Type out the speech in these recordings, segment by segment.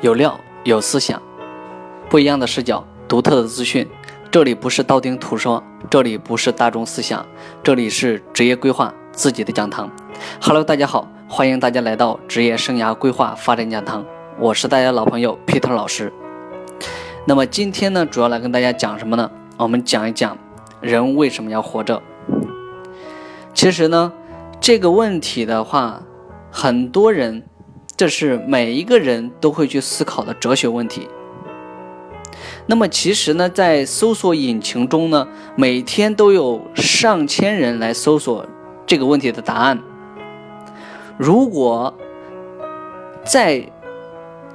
有料，有思想，不一样的视角，独特的资讯。这里不是道听途说，这里不是大众思想，这里是职业规划自己的讲堂。Hello，大家好，欢迎大家来到职业生涯规划发展讲堂，我是大家老朋友 Peter 老师。那么今天呢，主要来跟大家讲什么呢？我们讲一讲人为什么要活着。其实呢，这个问题的话，很多人。这是每一个人都会去思考的哲学问题。那么，其实呢，在搜索引擎中呢，每天都有上千人来搜索这个问题的答案。如果在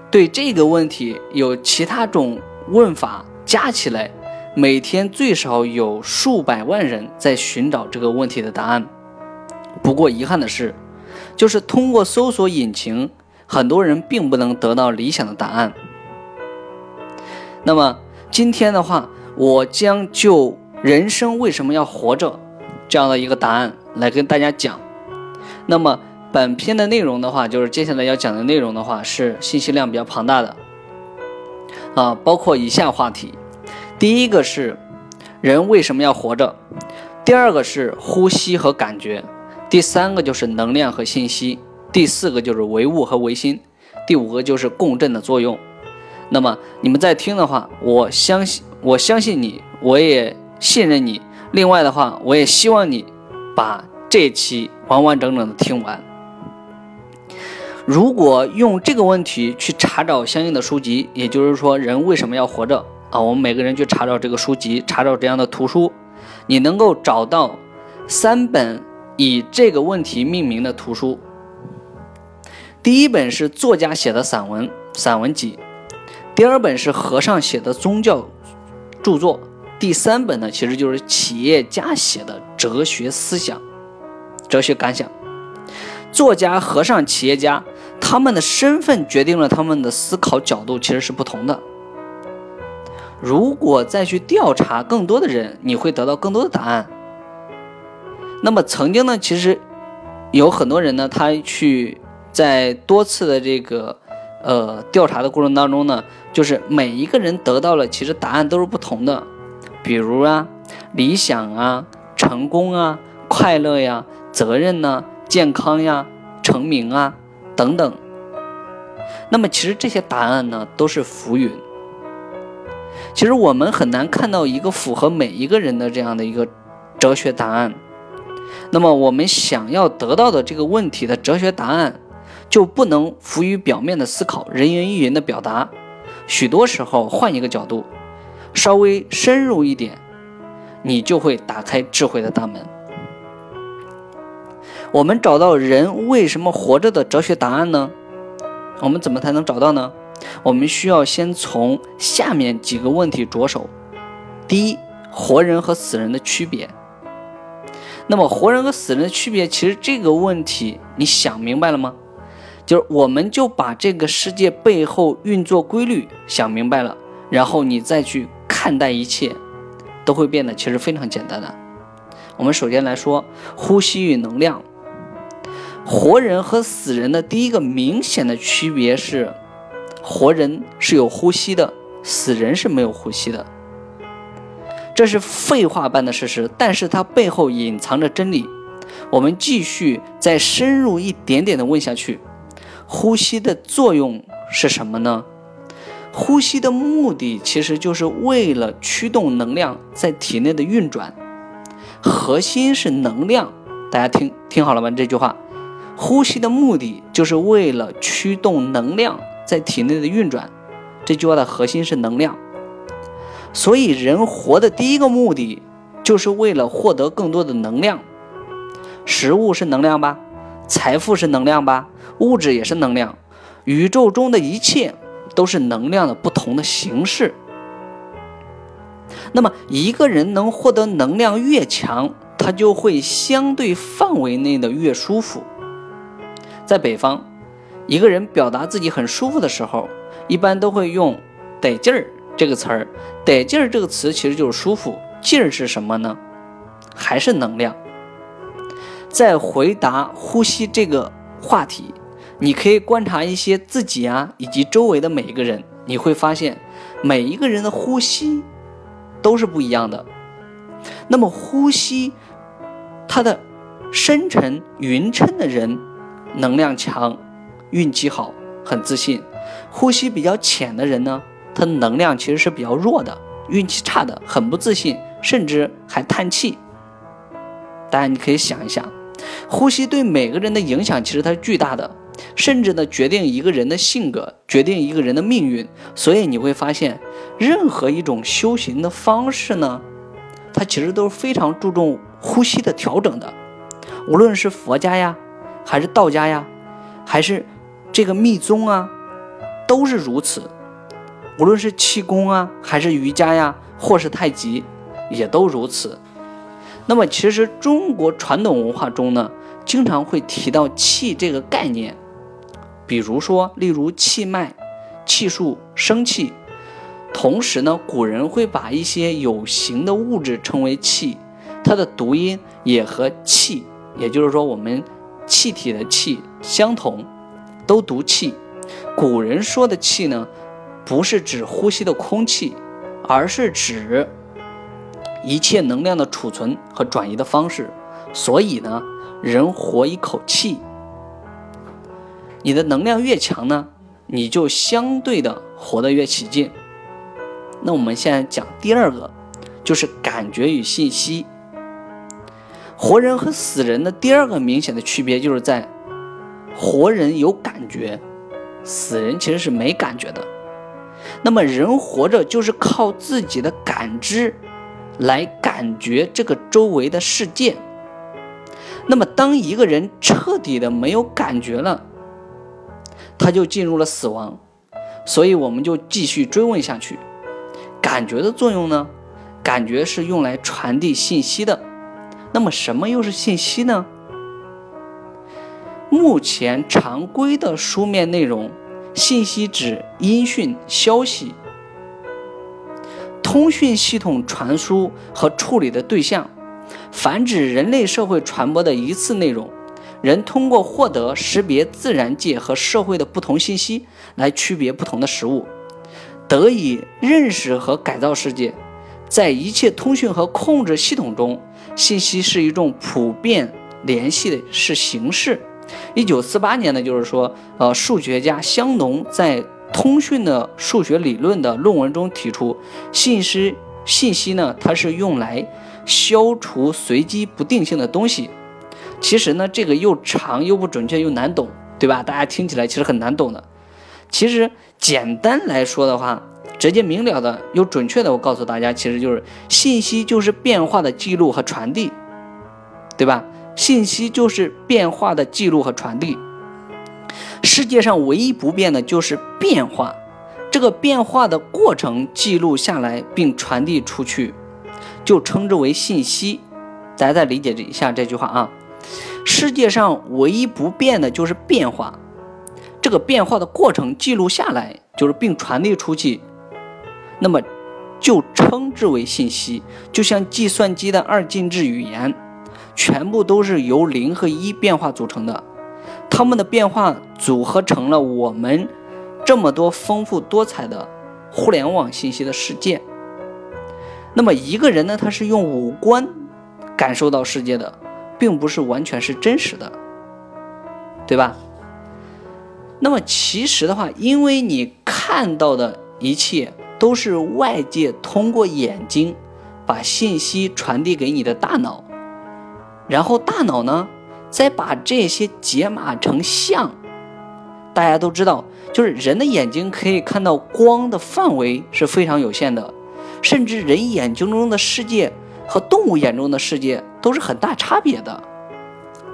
对这个问题有其他种问法加起来，每天最少有数百万人在寻找这个问题的答案。不过，遗憾的是，就是通过搜索引擎。很多人并不能得到理想的答案。那么今天的话，我将就人生为什么要活着这样的一个答案来跟大家讲。那么本篇的内容的话，就是接下来要讲的内容的话，是信息量比较庞大的啊，包括以下话题：第一个是人为什么要活着；第二个是呼吸和感觉；第三个就是能量和信息。第四个就是唯物和唯心，第五个就是共振的作用。那么你们在听的话，我相信我相信你，我也信任你。另外的话，我也希望你把这期完完整整的听完。如果用这个问题去查找相应的书籍，也就是说人为什么要活着啊？我们每个人去查找这个书籍，查找这样的图书，你能够找到三本以这个问题命名的图书。第一本是作家写的散文散文集，第二本是和尚写的宗教著作，第三本呢其实就是企业家写的哲学思想、哲学感想。作家、和尚、企业家，他们的身份决定了他们的思考角度其实是不同的。如果再去调查更多的人，你会得到更多的答案。那么曾经呢，其实有很多人呢，他去。在多次的这个呃调查的过程当中呢，就是每一个人得到了其实答案都是不同的，比如啊理想啊成功啊快乐呀责任呢健康呀成名啊等等。那么其实这些答案呢都是浮云。其实我们很难看到一个符合每一个人的这样的一个哲学答案。那么我们想要得到的这个问题的哲学答案。就不能浮于表面的思考，人云亦云的表达。许多时候，换一个角度，稍微深入一点，你就会打开智慧的大门。我们找到人为什么活着的哲学答案呢？我们怎么才能找到呢？我们需要先从下面几个问题着手。第一，活人和死人的区别。那么，活人和死人的区别，其实这个问题你想明白了吗？就是我们就把这个世界背后运作规律想明白了，然后你再去看待一切，都会变得其实非常简单的。我们首先来说呼吸与能量，活人和死人的第一个明显的区别是，活人是有呼吸的，死人是没有呼吸的。这是废话般的事实，但是它背后隐藏着真理。我们继续再深入一点点的问下去。呼吸的作用是什么呢？呼吸的目的其实就是为了驱动能量在体内的运转，核心是能量。大家听听好了吗？这句话，呼吸的目的就是为了驱动能量在体内的运转。这句话的核心是能量。所以人活的第一个目的就是为了获得更多的能量。食物是能量吧？财富是能量吧？物质也是能量，宇宙中的一切都是能量的不同的形式。那么，一个人能获得能量越强，他就会相对范围内的越舒服。在北方，一个人表达自己很舒服的时候，一般都会用“得劲儿”这个词儿。得劲儿这个词其实就是舒服，劲儿是什么呢？还是能量。在回答呼吸这个话题。你可以观察一些自己啊，以及周围的每一个人，你会发现每一个人的呼吸都是不一样的。那么呼吸，它的深沉匀称的人，能量强，运气好，很自信；呼吸比较浅的人呢，他能量其实是比较弱的，运气差的，很不自信，甚至还叹气。大家你可以想一想，呼吸对每个人的影响其实它是巨大的，甚至呢决定一个人的性格，决定一个人的命运。所以你会发现，任何一种修行的方式呢。它其实都是非常注重呼吸的调整的，无论是佛家呀，还是道家呀，还是这个密宗啊，都是如此。无论是气功啊，还是瑜伽呀，或是太极，也都如此。那么，其实中国传统文化中呢，经常会提到气这个概念，比如说，例如气脉、气数、生气。同时呢，古人会把一些有形的物质称为气，它的读音也和气，也就是说我们气体的气相同，都读气。古人说的气呢，不是指呼吸的空气，而是指一切能量的储存和转移的方式。所以呢，人活一口气，你的能量越强呢，你就相对的活得越起劲。那我们现在讲第二个，就是感觉与信息。活人和死人的第二个明显的区别，就是在活人有感觉，死人其实是没感觉的。那么人活着就是靠自己的感知来感觉这个周围的世界。那么当一个人彻底的没有感觉了，他就进入了死亡。所以我们就继续追问下去。感觉的作用呢？感觉是用来传递信息的。那么什么又是信息呢？目前常规的书面内容，信息指音讯、消息、通讯系统传输和处理的对象，泛指人类社会传播的一次内容。人通过获得、识别自然界和社会的不同信息，来区别不同的事物。得以认识和改造世界，在一切通讯和控制系统中，信息是一种普遍联系的是形式。一九四八年呢，就是说，呃，数学家香农在通讯的数学理论的论文中提出，信息信息呢，它是用来消除随机不定性的东西。其实呢，这个又长又不准确又难懂，对吧？大家听起来其实很难懂的。其实简单来说的话，直接明了的又准确的，我告诉大家，其实就是信息就是变化的记录和传递，对吧？信息就是变化的记录和传递。世界上唯一不变的就是变化，这个变化的过程记录下来并传递出去，就称之为信息。大家再理解一下这句话啊，世界上唯一不变的就是变化。这个变化的过程记录下来，就是并传递出去，那么就称之为信息。就像计算机的二进制语言，全部都是由零和一变化组成的，它们的变化组合成了我们这么多丰富多彩的互联网信息的世界。那么一个人呢，他是用五官感受到世界的，并不是完全是真实的，对吧？那么其实的话，因为你看到的一切都是外界通过眼睛把信息传递给你的大脑，然后大脑呢再把这些解码成像。大家都知道，就是人的眼睛可以看到光的范围是非常有限的，甚至人眼睛中的世界和动物眼中的世界都是很大差别的。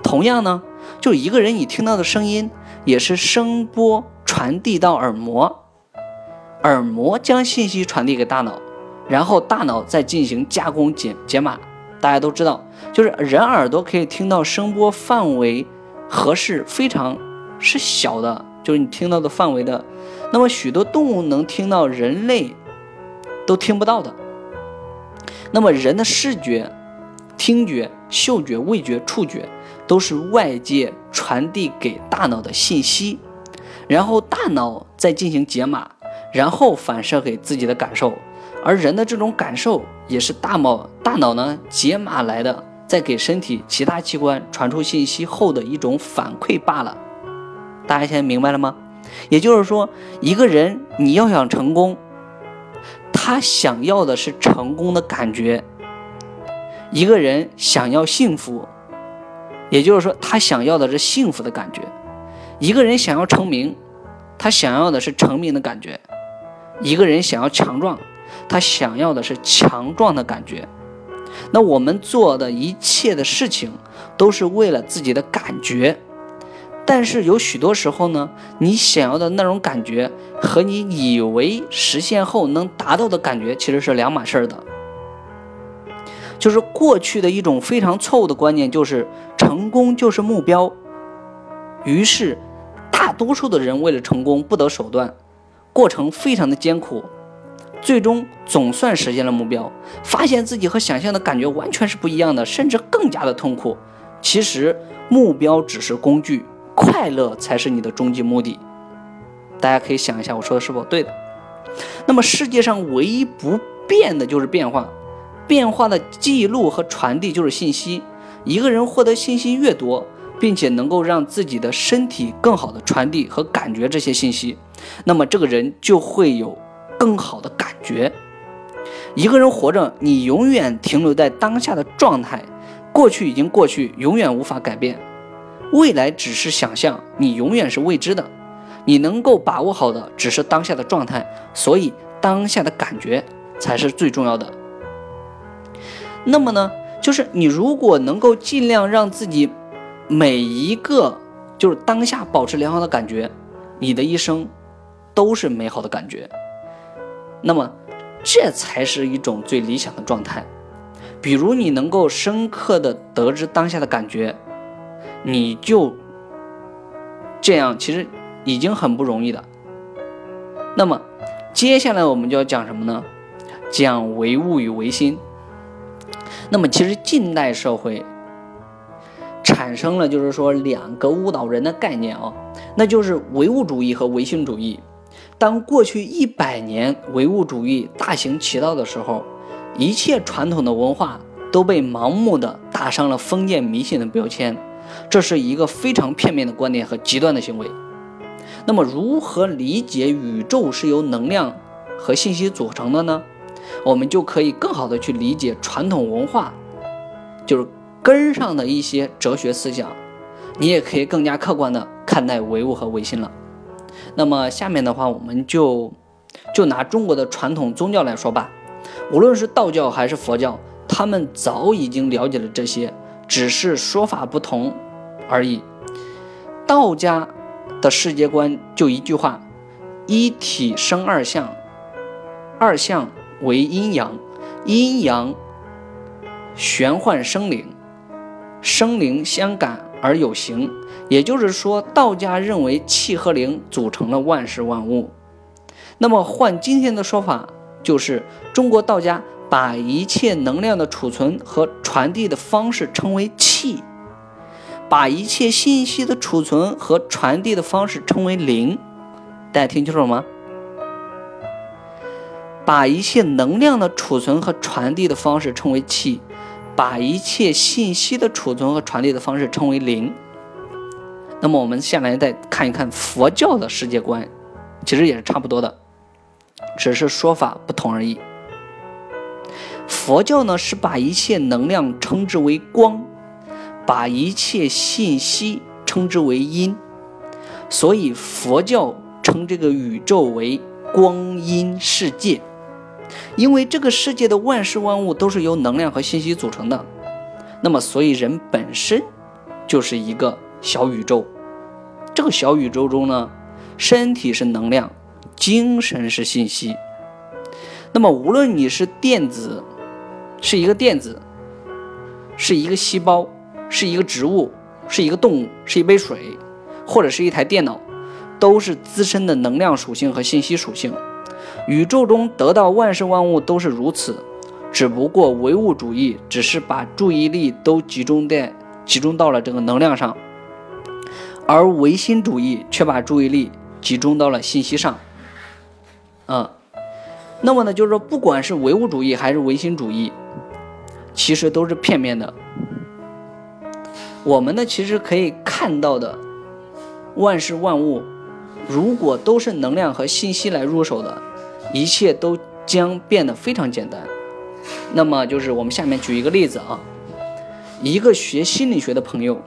同样呢，就一个人你听到的声音。也是声波传递到耳膜，耳膜将信息传递给大脑，然后大脑再进行加工解解码。大家都知道，就是人耳朵可以听到声波范围合适非常是小的，就是你听到的范围的。那么许多动物能听到人类都听不到的。那么人的视觉、听觉、嗅觉、味觉、触觉。都是外界传递给大脑的信息，然后大脑再进行解码，然后反射给自己的感受。而人的这种感受也是大脑大脑呢解码来的，在给身体其他器官传出信息后的一种反馈罢了。大家现在明白了吗？也就是说，一个人你要想成功，他想要的是成功的感觉；一个人想要幸福，也就是说他想要的是幸福的感觉；一个人想要成名，他想要的是成名的感觉；一个人想要强壮。他想要的是强壮的感觉，那我们做的一切的事情都是为了自己的感觉，但是有许多时候呢，你想要的那种感觉和你以为实现后能达到的感觉其实是两码事儿的。就是过去的一种非常错误的观念，就是成功就是目标，于是大多数的人为了成功不择手段，过程非常的艰苦。最终总算实现了目标，发现自己和想象的感觉完全是不一样的，甚至更加的痛苦。其实目标只是工具，快乐才是你的终极目的。大家可以想一下，我说的是否对的？那么世界上唯一不变的就是变化，变化的记录和传递就是信息。一个人获得信息越多，并且能够让自己的身体更好的传递和感觉这些信息，那么这个人就会有。更好的感觉。一个人活着，你永远停留在当下的状态，过去已经过去，永远无法改变。未来只是想象，你永远是未知的。你能够把握好的只是当下的状态，所以当下的感觉才是最重要的。那么呢，就是你如果能够尽量让自己每一个就是当下保持良好的感觉，你的一生都是美好的感觉。那么，这才是一种最理想的状态。比如，你能够深刻的得知当下的感觉，你就这样，其实已经很不容易的。那么，接下来我们就要讲什么呢？讲唯物与唯心。那么，其实近代社会产生了，就是说两个误导人的概念啊，那就是唯物主义和唯心主义。当过去一百年唯物主义大行其道的时候，一切传统的文化都被盲目的打上了封建迷信的标签，这是一个非常片面的观点和极端的行为。那么，如何理解宇宙是由能量和信息组成的呢？我们就可以更好的去理解传统文化，就是根上的一些哲学思想，你也可以更加客观的看待唯物和唯心了。那么下面的话，我们就就拿中国的传统宗教来说吧，无论是道教还是佛教，他们早已经了解了这些，只是说法不同而已。道家的世界观就一句话：一体生二相，二相为阴阳，阴阳玄幻生灵，生灵相感而有形。也就是说，道家认为气和灵组成了万事万物。那么换今天的说法，就是中国道家把一切能量的储存和传递的方式称为气，把一切信息的储存和传递的方式称为灵。大家听清楚了吗？把一切能量的储存和传递的方式称为气，把一切信息的储存和传递的方式称为灵。那么我们下来再看一看佛教的世界观，其实也是差不多的，只是说法不同而已。佛教呢是把一切能量称之为光，把一切信息称之为阴，所以佛教称这个宇宙为光阴世界，因为这个世界的万事万物都是由能量和信息组成的。那么所以人本身就是一个。小宇宙，这个小宇宙中呢，身体是能量，精神是信息。那么，无论你是电子，是一个电子，是一个细胞，是一个植物，是一个动物，是一杯水，或者是一台电脑，都是自身的能量属性和信息属性。宇宙中得到万事万物都是如此，只不过唯物主义只是把注意力都集中在。集中到了这个能量上，而唯心主义却把注意力集中到了信息上。嗯，那么呢，就是说，不管是唯物主义还是唯心主义，其实都是片面的。我们呢，其实可以看到的，万事万物，如果都是能量和信息来入手的，一切都将变得非常简单。那么，就是我们下面举一个例子啊，一个学心理学的朋友，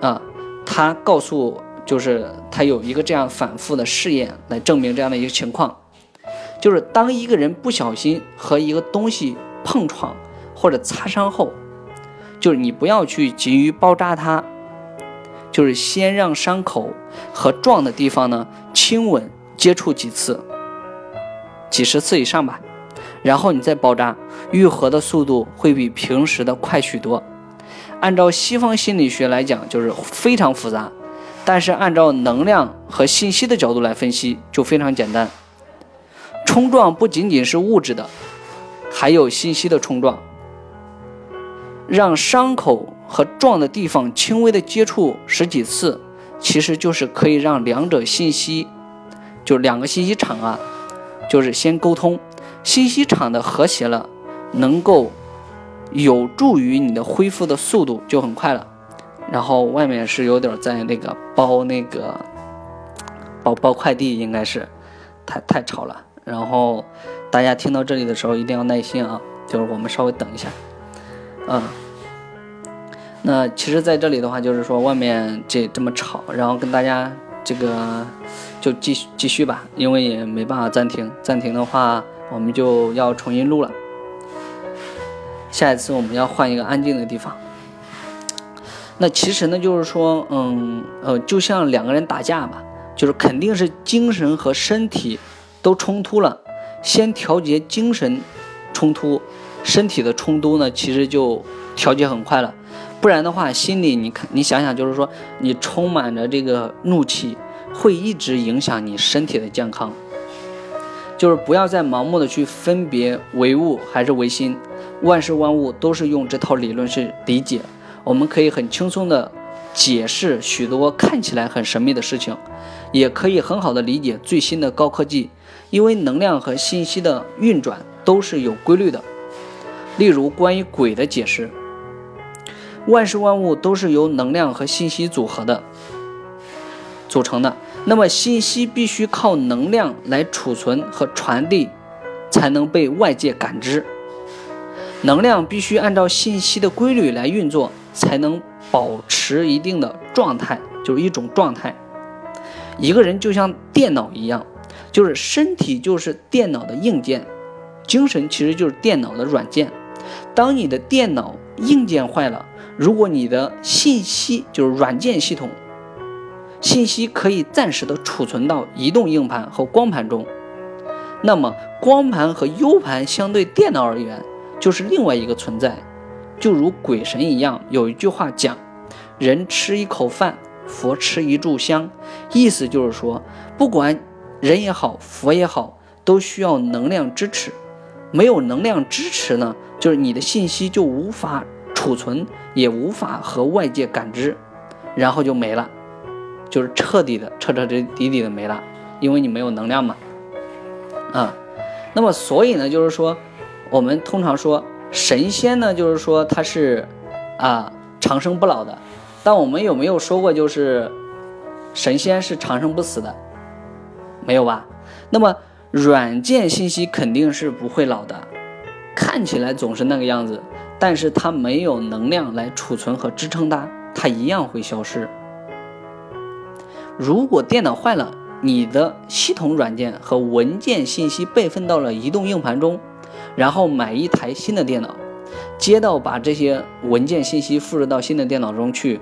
啊，他告诉，就是他有一个这样反复的试验来证明这样的一个情况，就是当一个人不小心和一个东西碰撞或者擦伤后。就是你不要去急于包扎它，就是先让伤口和撞的地方呢亲吻接触几次，几十次以上吧，然后你再包扎，愈合的速度会比平时的快许多。按照西方心理学来讲，就是非常复杂，但是按照能量和信息的角度来分析，就非常简单。冲撞不仅仅是物质的，还有信息的冲撞。让伤口和撞的地方轻微的接触十几次，其实就是可以让两者信息，就两个信息场啊，就是先沟通，信息场的和谐了，能够有助于你的恢复的速度就很快了。然后外面是有点在那个包那个包包快递，应该是太太吵了。然后大家听到这里的时候一定要耐心啊，就是我们稍微等一下，嗯。那其实，在这里的话，就是说外面这这么吵，然后跟大家这个就继续继续吧，因为也没办法暂停，暂停的话，我们就要重新录了。下一次我们要换一个安静的地方。那其实呢，就是说，嗯呃，就像两个人打架吧，就是肯定是精神和身体都冲突了，先调节精神冲突，身体的冲突呢，其实就调节很快了。不然的话，心里你看，你想想，就是说，你充满着这个怒气，会一直影响你身体的健康。就是不要再盲目的去分别唯物还是唯心，万事万物都是用这套理论去理解。我们可以很轻松的解释许多看起来很神秘的事情，也可以很好的理解最新的高科技，因为能量和信息的运转都是有规律的。例如关于鬼的解释。万事万物都是由能量和信息组合的组成的，那么信息必须靠能量来储存和传递，才能被外界感知。能量必须按照信息的规律来运作，才能保持一定的状态，就是一种状态。一个人就像电脑一样，就是身体就是电脑的硬件，精神其实就是电脑的软件。当你的电脑硬件坏了，如果你的信息就是软件系统信息可以暂时的储存到移动硬盘和光盘中，那么光盘和 U 盘相对电脑而言就是另外一个存在，就如鬼神一样。有一句话讲：“人吃一口饭，佛吃一炷香。”意思就是说，不管人也好，佛也好，都需要能量支持。没有能量支持呢，就是你的信息就无法。储存也无法和外界感知，然后就没了，就是彻底的、彻彻底底的没了，因为你没有能量嘛。啊，那么所以呢，就是说，我们通常说神仙呢，就是说他是啊长生不老的，但我们有没有说过就是神仙是长生不死的？没有吧？那么软件信息肯定是不会老的，看起来总是那个样子。但是它没有能量来储存和支撑它，它一样会消失。如果电脑坏了，你的系统软件和文件信息备份到了移动硬盘中，然后买一台新的电脑，接到把这些文件信息复制到新的电脑中去，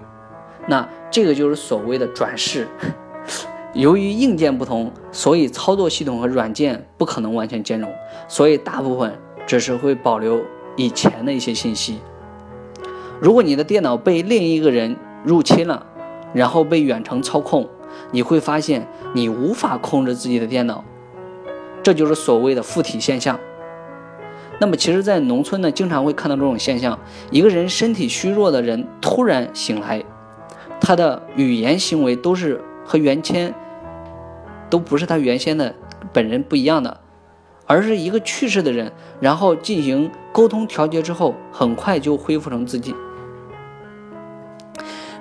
那这个就是所谓的转世。由于硬件不同，所以操作系统和软件不可能完全兼容，所以大部分只是会保留。以前的一些信息，如果你的电脑被另一个人入侵了，然后被远程操控，你会发现你无法控制自己的电脑，这就是所谓的附体现象。那么其实，在农村呢，经常会看到这种现象：一个人身体虚弱的人突然醒来，他的语言行为都是和原先都不是他原先的本人不一样的，而是一个去世的人，然后进行沟通调节之后，很快就恢复成自己。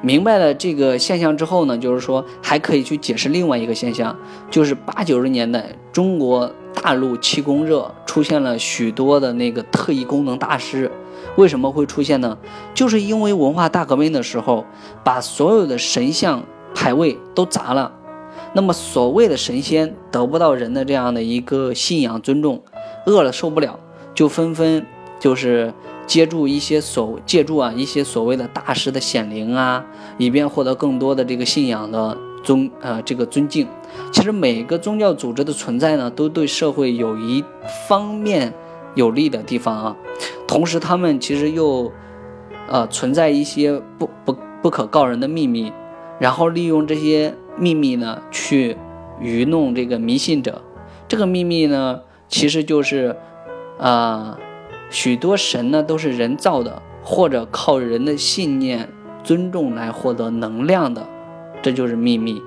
明白了这个现象之后呢，就是说还可以去解释另外一个现象，就是八九十年代中国大陆气功热出现了许多的那个特异功能大师，为什么会出现呢？就是因为文化大革命的时候，把所有的神像牌位都砸了，那么所谓的神仙得不到人的这样的一个信仰尊重，饿了受不了，就纷纷就是。借助一些所借助啊一些所谓的大师的显灵啊，以便获得更多的这个信仰的尊呃这个尊敬。其实每个宗教组织的存在呢，都对社会有一方面有利的地方啊。同时，他们其实又呃存在一些不不不可告人的秘密，然后利用这些秘密呢去愚弄这个迷信者。这个秘密呢，其实就是啊。许多神呢都是人造的，或者靠人的信念、尊重来获得能量的，这就是秘密。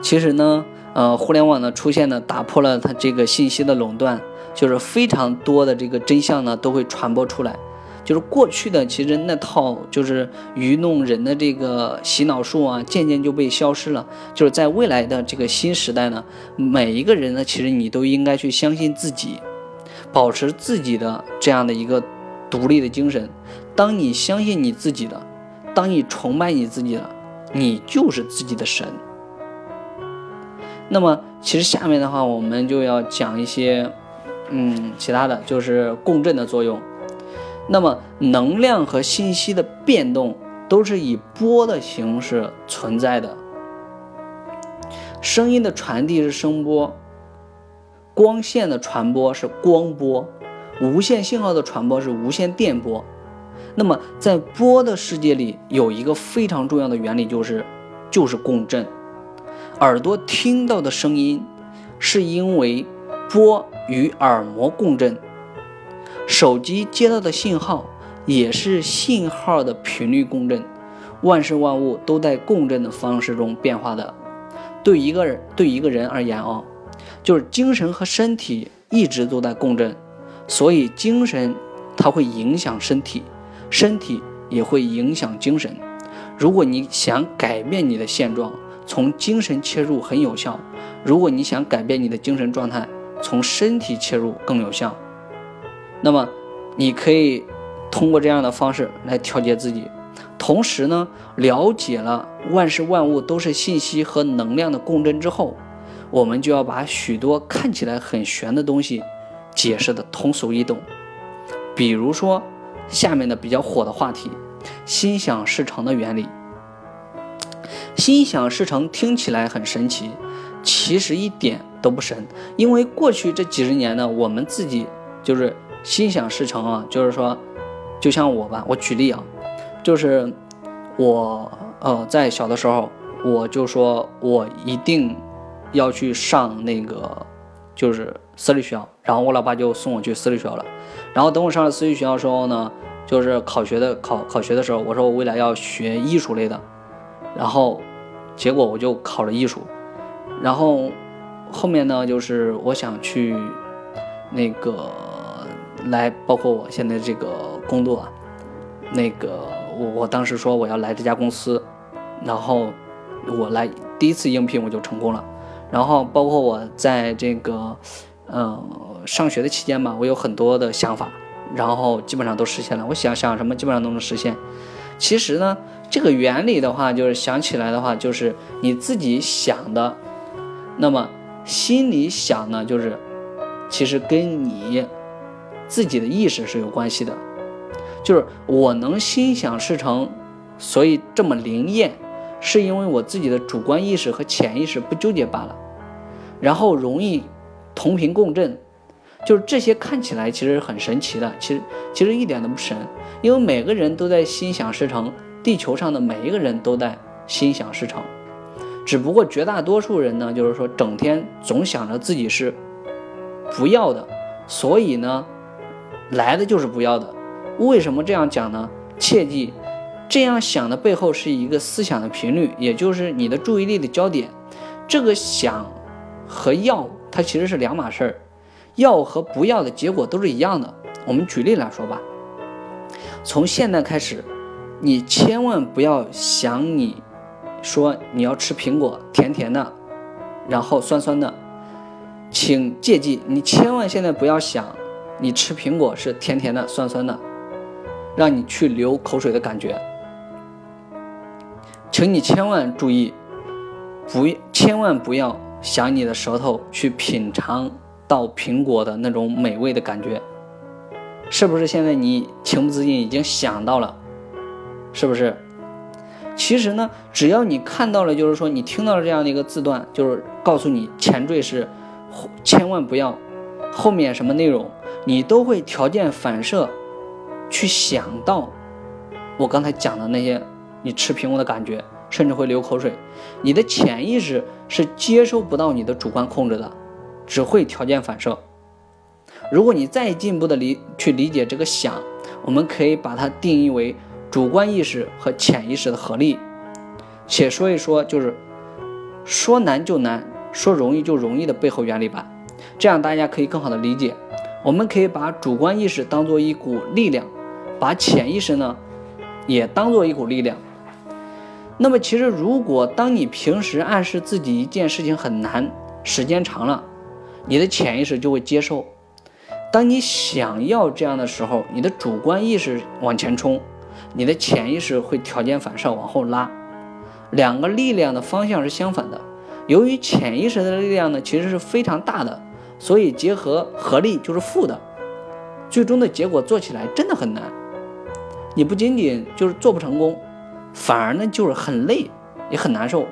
其实呢，呃，互联网的出现呢，打破了它这个信息的垄断，就是非常多的这个真相呢都会传播出来。就是过去的其实那套就是愚弄人的这个洗脑术啊，渐渐就被消失了。就是在未来的这个新时代呢，每一个人呢，其实你都应该去相信自己。保持自己的这样的一个独立的精神。当你相信你自己的，当你崇拜你自己了，你就是自己的神。那么，其实下面的话，我们就要讲一些，嗯，其他的就是共振的作用。那么，能量和信息的变动都是以波的形式存在的。声音的传递是声波。光线的传播是光波，无线信号的传播是无线电波。那么在波的世界里，有一个非常重要的原理，就是就是共振。耳朵听到的声音，是因为波与耳膜共振；手机接到的信号，也是信号的频率共振。万事万物都在共振的方式中变化的。对一个人，对一个人而言啊。就是精神和身体一直都在共振，所以精神它会影响身体，身体也会影响精神。如果你想改变你的现状，从精神切入很有效；如果你想改变你的精神状态，从身体切入更有效。那么，你可以通过这样的方式来调节自己，同时呢，了解了万事万物都是信息和能量的共振之后。我们就要把许多看起来很玄的东西解释的通俗易懂，比如说下面的比较火的话题——心想事成的原理。心想事成听起来很神奇，其实一点都不神。因为过去这几十年呢，我们自己就是心想事成啊，就是说，就像我吧，我举例啊，就是我呃在小的时候，我就说我一定。要去上那个就是私立学校，然后我老爸就送我去私立学校了。然后等我上了私立学校的时候呢，就是考学的考考学的时候，我说我未来要学艺术类的。然后结果我就考了艺术。然后后面呢，就是我想去那个来，包括我现在这个工作，啊，那个我我当时说我要来这家公司，然后我来第一次应聘我就成功了。然后包括我在这个，嗯，上学的期间吧，我有很多的想法，然后基本上都实现了。我想想什么，基本上都能实现。其实呢，这个原理的话，就是想起来的话，就是你自己想的，那么心里想呢，就是其实跟你自己的意识是有关系的。就是我能心想事成，所以这么灵验。是因为我自己的主观意识和潜意识不纠结罢了，然后容易同频共振，就是这些看起来其实很神奇的，其实其实一点都不神，因为每个人都在心想事成，地球上的每一个人都在心想事成，只不过绝大多数人呢，就是说整天总想着自己是不要的，所以呢，来的就是不要的。为什么这样讲呢？切记，这样想的背后是一个思想的频率，也就是你的注意力的焦点。这个想和要，它其实是两码事儿。要和不要的结果都是一样的。我们举例来说吧，从现在开始，你千万不要想你说你要吃苹果，甜甜的，然后酸酸的。请切记，你千万现在不要想你吃苹果是甜甜的、酸酸的，让你去流口水的感觉。请你千万注意，不，千万不要想你的舌头去品尝到苹果的那种美味的感觉。是不是现在你情不自禁已经想到了？是不是？其实呢，只要你看到了，就是说你听到了这样的一个字段，就是告诉你前缀是，千万不要后面什么内容，你都会条件反射去想到我刚才讲的那些，你吃苹果的感觉，甚至会流口水。你的潜意识是接收不到你的主观控制的，只会条件反射。如果你再进一步的理去理解这个想，我们可以把它定义为主观意识和潜意识的合力，且说一说就是说难就难，说容易就容易的背后原理吧，这样大家可以更好的理解。我们可以把主观意识当做一股力量，把潜意识呢也当做一股力量。那么其实如果当你平时暗示自己一件事情很难，时间长了，你的潜意识就会接受。当你想要这样的时候，你的主观意识往前冲，你的潜意识会条件反射往后拉，两个力量的方向是相反的。由于潜意识的力量呢，其实是非常大的，所以结合合力就是负的，最终的结果做起来真的很难。你不仅仅就是做不成功，反而呢就是很累，也很难受。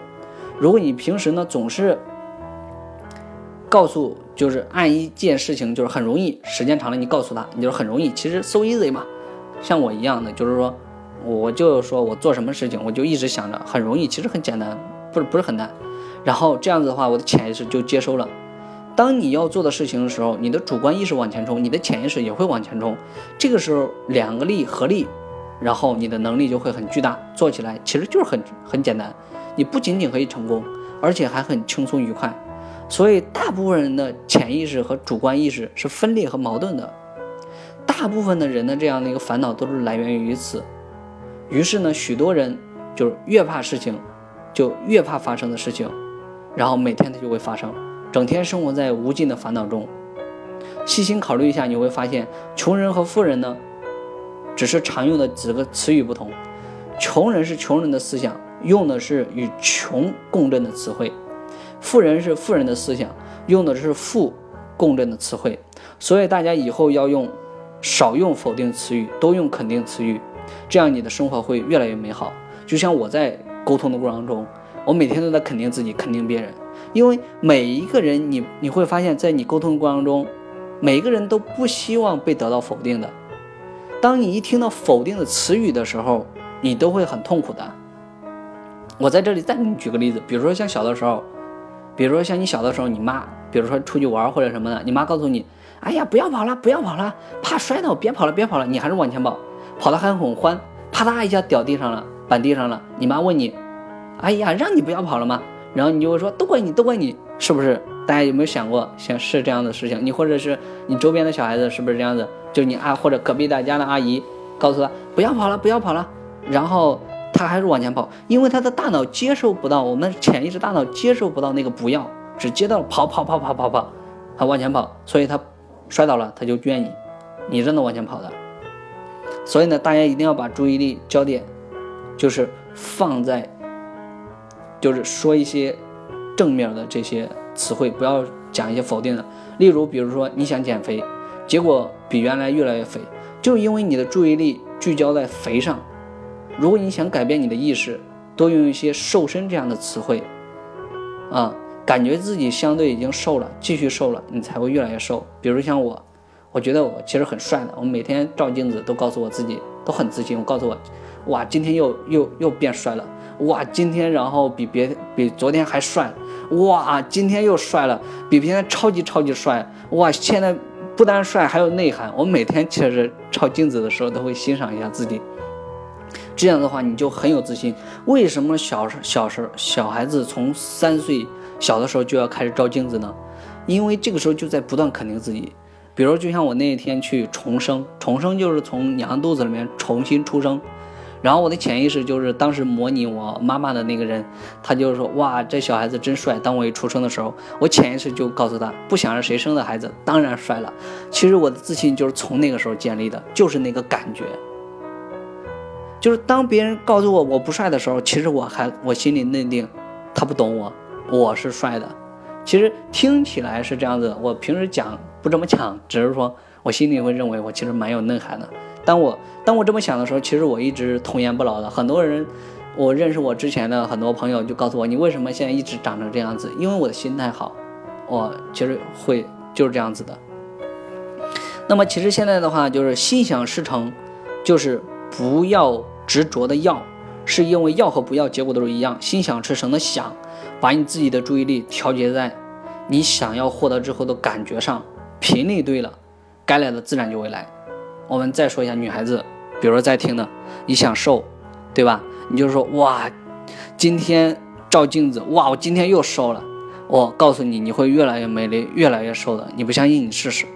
如果你平时呢总是告诉。就是按一件事情，就是很容易，时间长了，你告诉他，你就是很容易。其实 so easy 嘛，像我一样的，就是说，我就说我做什么事情，我就一直想着很容易，其实很简单，不是不是很难。然后这样子的话，我的潜意识就接收了。当你要做的事情的时候，你的主观意识往前冲，你的潜意识也会往前冲。这个时候两个力合力，然后你的能力就会很巨大，做起来其实就是很很简单。你不仅仅可以成功，而且还很轻松愉快。所以，大部分人的潜意识和主观意识是分裂和矛盾的。大部分的人的这样的一个烦恼都是来源于此。于是呢，许多人就是越怕事情，就越怕发生的事情，然后每天它就会发生，整天生活在无尽的烦恼中。细心考虑一下，你会发现，穷人和富人呢，只是常用的几个词语不同。穷人是穷人的思想，用的是与穷共振的词汇。富人是富人的思想，用的是富共振的词汇，所以大家以后要用少用否定词语，多用肯定词语，这样你的生活会越来越美好。就像我在沟通的过程中，我每天都在肯定自己，肯定别人，因为每一个人，你你会发现在你沟通过程中，每一个人都不希望被得到否定的。当你一听到否定的词语的时候，你都会很痛苦的。我在这里再给你举个例子，比如说像小的时候。比如说像你小的时候，你妈，比如说出去玩或者什么的，你妈告诉你，哎呀，不要跑了，不要跑了，怕摔倒，别跑了，别跑了，你还是往前跑，跑得还很欢，啪嗒一下掉地上了，板地上了。你妈问你，哎呀，让你不要跑了吗？然后你就会说，都怪你，都怪你，是不是？大家有没有想过，像是这样的事情？你或者是你周边的小孩子是不是这样子？就你啊，或者隔壁大家的阿姨告诉他，不要跑了，不要跑了，然后。他还是往前跑，因为他的大脑接受不到，我们潜意识大脑接受不到那个不要，只接到跑跑跑跑跑跑，他往前跑，所以他摔倒了，他就怨你，你真的往前跑的。所以呢，大家一定要把注意力焦点，就是放在，就是说一些正面的这些词汇，不要讲一些否定的。例如，比如说你想减肥，结果比原来越来越肥，就因为你的注意力聚焦在肥上。如果你想改变你的意识，多用一些瘦身这样的词汇，啊，感觉自己相对已经瘦了，继续瘦了，你才会越来越瘦。比如像我，我觉得我其实很帅的，我每天照镜子都告诉我自己都很自信。我告诉我，哇，今天又又又变帅了，哇，今天然后比别比昨天还帅，哇，今天又帅了，比别人超级超级帅，哇，现在不单帅，还有内涵。我每天其实照镜子的时候都会欣赏一下自己，这样的话你就很有自信。为什么小小时小孩子从三岁小的时候就要开始照镜子呢？因为这个时候就在不断肯定自己。比如就像我那一天去重生，重生就是从娘肚子里面重新出生。然后我的潜意识就是当时模拟我妈妈的那个人，他就是说哇，这小孩子真帅。当我一出生的时候，我潜意识就告诉他，不想让谁生的孩子当然帅了。其实我的自信就是从那个时候建立的，就是那个感觉。就是当别人告诉我我不帅的时候，其实我还我心里认定，他不懂我，我是帅的。其实听起来是这样子，我平时讲不这么讲，只是说我心里会认为我其实蛮有内涵的。当我当我这么想的时候，其实我一直童颜不老的。很多人，我认识我之前的很多朋友就告诉我，你为什么现在一直长成这样子？因为我的心态好，我其实会就是这样子的。那么其实现在的话，就是心想事成，就是不要执着的要，是因为要和不要结果都是一样。心想事成的想，把你自己的注意力调节在你想要获得之后的感觉上，频率对了，该来的自然就会来。我们再说一下女孩子，比如说在听的，你想瘦，对吧？你就说哇，今天照镜子，哇，我今天又瘦了。我告诉你，你会越来越美丽，越来越瘦的。你不相信，你试试。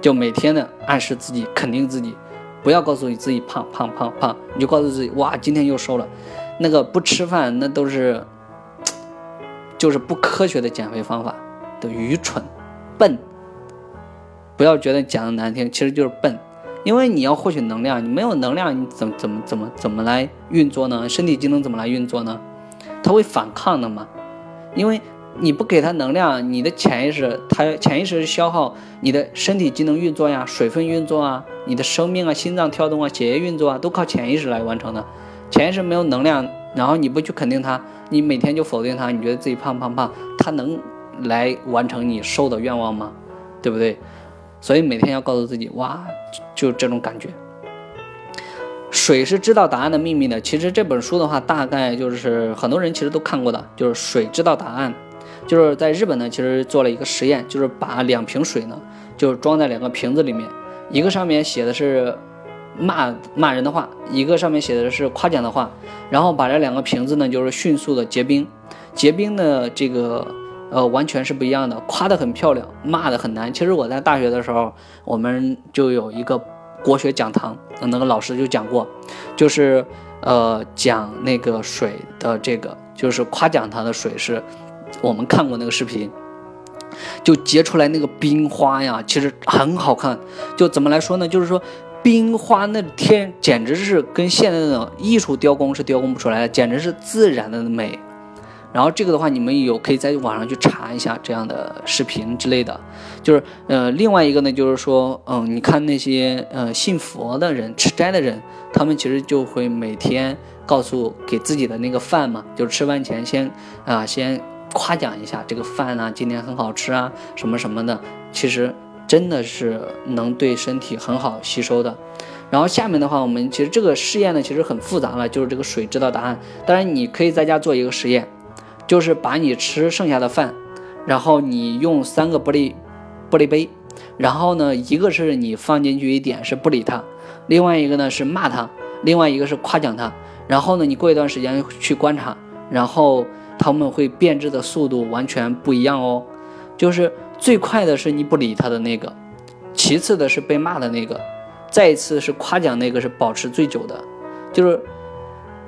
就每天的暗示自己，肯定自己，不要告诉你自己胖胖胖胖，你就告诉自己哇，今天又瘦了。那个不吃饭，那都是就是不科学的减肥方法，都愚蠢、笨。不要觉得讲的难听，其实就是笨。因为你要获取能量，你没有能量，你怎么怎么怎么怎么来运作呢？身体机能怎么来运作呢？它会反抗的嘛？因为你不给它能量，你的潜意识，它潜意识是消耗你的身体机能运作呀，水分运作啊，你的生命啊，心脏跳动啊，血液运作啊，都靠潜意识来完成的。潜意识没有能量，然后你不去肯定它，你每天就否定它，你觉得自己胖胖胖，它能来完成你瘦的愿望吗？对不对？所以每天要告诉自己，哇，就这种感觉。水是知道答案的秘密的。其实这本书的话，大概就是很多人其实都看过的，就是水知道答案。就是在日本呢，其实做了一个实验，就是把两瓶水呢，就是装在两个瓶子里面，一个上面写的是骂骂人的话，一个上面写的是夸奖的话，然后把这两个瓶子呢，就是迅速的结冰，结冰的这个。呃，完全是不一样的。夸的很漂亮，骂的很难。其实我在大学的时候，我们就有一个国学讲堂，那个老师就讲过，就是呃讲那个水的这个，就是夸奖它的水是，我们看过那个视频，就结出来那个冰花呀，其实很好看。就怎么来说呢？就是说冰花那天简直是跟现在的艺术雕工是雕工不出来的，简直是自然的美。然后这个的话，你们有可以在网上去查一下这样的视频之类的。就是呃，另外一个呢，就是说，嗯，你看那些呃信佛的人、吃斋的人，他们其实就会每天告诉给自己的那个饭嘛，就是吃饭前先啊先夸奖一下这个饭啊，今天很好吃啊，什么什么的。其实真的是能对身体很好吸收的。然后下面的话，我们其实这个试验呢，其实很复杂了，就是这个水知道答案。当然，你可以在家做一个实验。就是把你吃剩下的饭，然后你用三个玻璃玻璃杯，然后呢，一个是你放进去一点是不理他，另外一个呢是骂他，另外一个是夸奖他。然后呢，你过一段时间去观察，然后他们会变质的速度完全不一样哦。就是最快的是你不理他的那个，其次的是被骂的那个，再一次是夸奖那个是保持最久的，就是。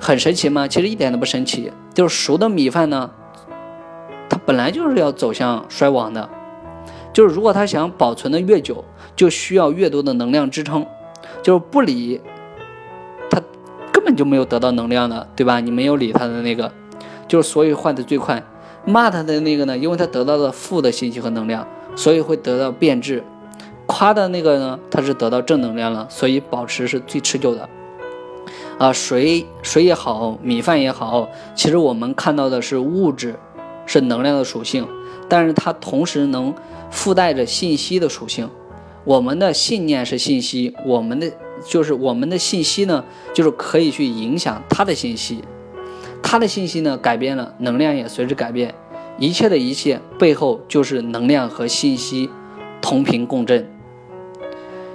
很神奇吗？其实一点都不神奇。就是熟的米饭呢，它本来就是要走向衰亡的。就是如果它想保存的越久，就需要越多的能量支撑。就是不理它，根本就没有得到能量的，对吧？你没有理它的那个，就是所以坏的最快。骂它的那个呢，因为它得到了负的信息和能量，所以会得到变质。夸的那个呢，它是得到正能量了，所以保持是最持久的。啊，水水也好，米饭也好，其实我们看到的是物质，是能量的属性，但是它同时能附带着信息的属性。我们的信念是信息，我们的就是我们的信息呢，就是可以去影响它的信息，它的信息呢改变了，能量也随之改变。一切的一切背后就是能量和信息同频共振。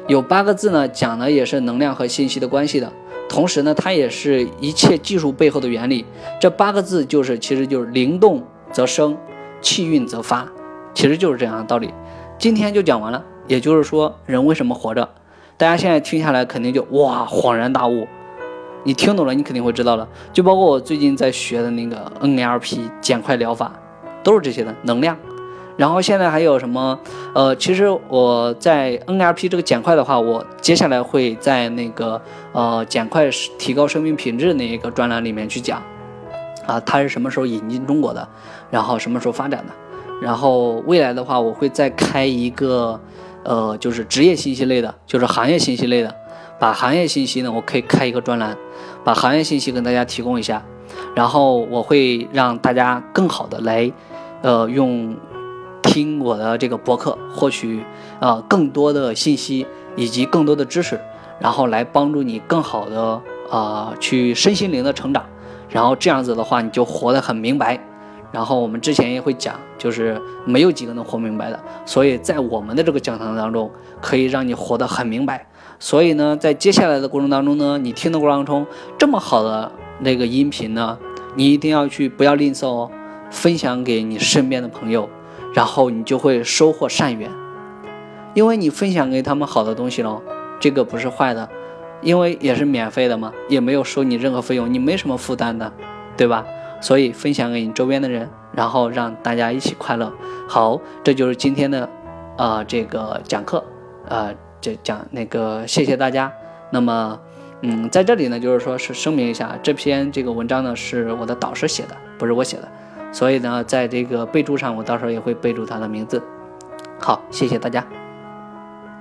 有八个字呢，讲的也是能量和信息的关系的，同时呢，它也是一切技术背后的原理。这八个字就是，其实就是灵动则生，气运则发，其实就是这样的道理。今天就讲完了，也就是说，人为什么活着？大家现在听下来肯定就哇恍然大悟。你听懂了，你肯定会知道了。就包括我最近在学的那个 NLP 减快疗法，都是这些的能量。然后现在还有什么？呃，其实我在 NLP 这个减快的话，我接下来会在那个呃减快提高生命品质那一个专栏里面去讲，啊，它是什么时候引进中国的，然后什么时候发展的，然后未来的话，我会再开一个，呃，就是职业信息类的，就是行业信息类的，把行业信息呢，我可以开一个专栏，把行业信息跟大家提供一下，然后我会让大家更好的来，呃，用。听我的这个博客，获取呃更多的信息以及更多的知识，然后来帮助你更好的啊去身心灵的成长，然后这样子的话你就活得很明白。然后我们之前也会讲，就是没有几个能活明白的，所以在我们的这个讲堂当中，可以让你活得很明白。所以呢，在接下来的过程当中呢，你听的过程当中，这么好的那个音频呢，你一定要去不要吝啬哦，分享给你身边的朋友。然后你就会收获善缘，因为你分享给他们好的东西喽，这个不是坏的，因为也是免费的嘛，也没有收你任何费用，你没什么负担的，对吧？所以分享给你周边的人，然后让大家一起快乐。好，这就是今天的，呃，这个讲课，呃，这讲那个谢谢大家。那么，嗯，在这里呢，就是说是声明一下，这篇这个文章呢是我的导师写的，不是我写的。所以呢，在这个备注上，我到时候也会备注他的名字。好，谢谢大家。